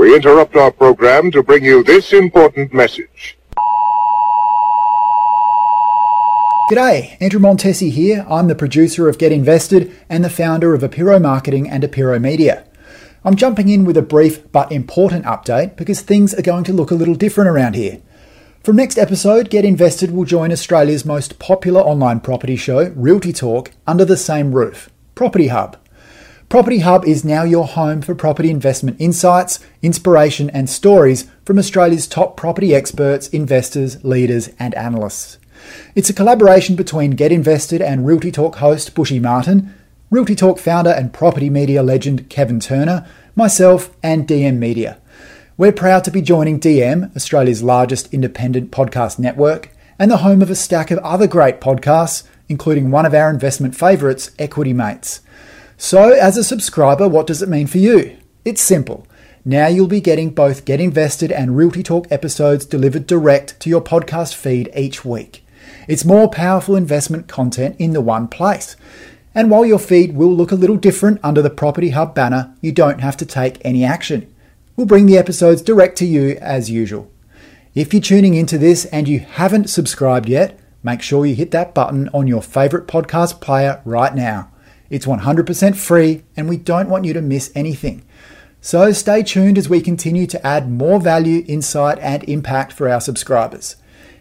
we interrupt our program to bring you this important message. G'day, Andrew Montesi here. I'm the producer of Get Invested and the founder of Apiro Marketing and Apiro Media. I'm jumping in with a brief but important update because things are going to look a little different around here. From next episode, Get Invested will join Australia's most popular online property show, Realty Talk, under the same roof, Property Hub. Property Hub is now your home for property investment insights, inspiration, and stories from Australia's top property experts, investors, leaders, and analysts. It's a collaboration between Get Invested and Realty Talk host Bushy Martin, Realty Talk founder and property media legend Kevin Turner, myself, and DM Media. We're proud to be joining DM, Australia's largest independent podcast network, and the home of a stack of other great podcasts, including one of our investment favourites, Equity Mates. So, as a subscriber, what does it mean for you? It's simple. Now you'll be getting both Get Invested and Realty Talk episodes delivered direct to your podcast feed each week. It's more powerful investment content in the one place. And while your feed will look a little different under the Property Hub banner, you don't have to take any action. We'll bring the episodes direct to you as usual. If you're tuning into this and you haven't subscribed yet, make sure you hit that button on your favourite podcast player right now. It's 100% free and we don't want you to miss anything. So stay tuned as we continue to add more value, insight, and impact for our subscribers.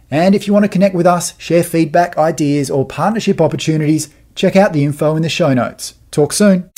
And if you want to connect with us, share feedback, ideas, or partnership opportunities, check out the info in the show notes. Talk soon.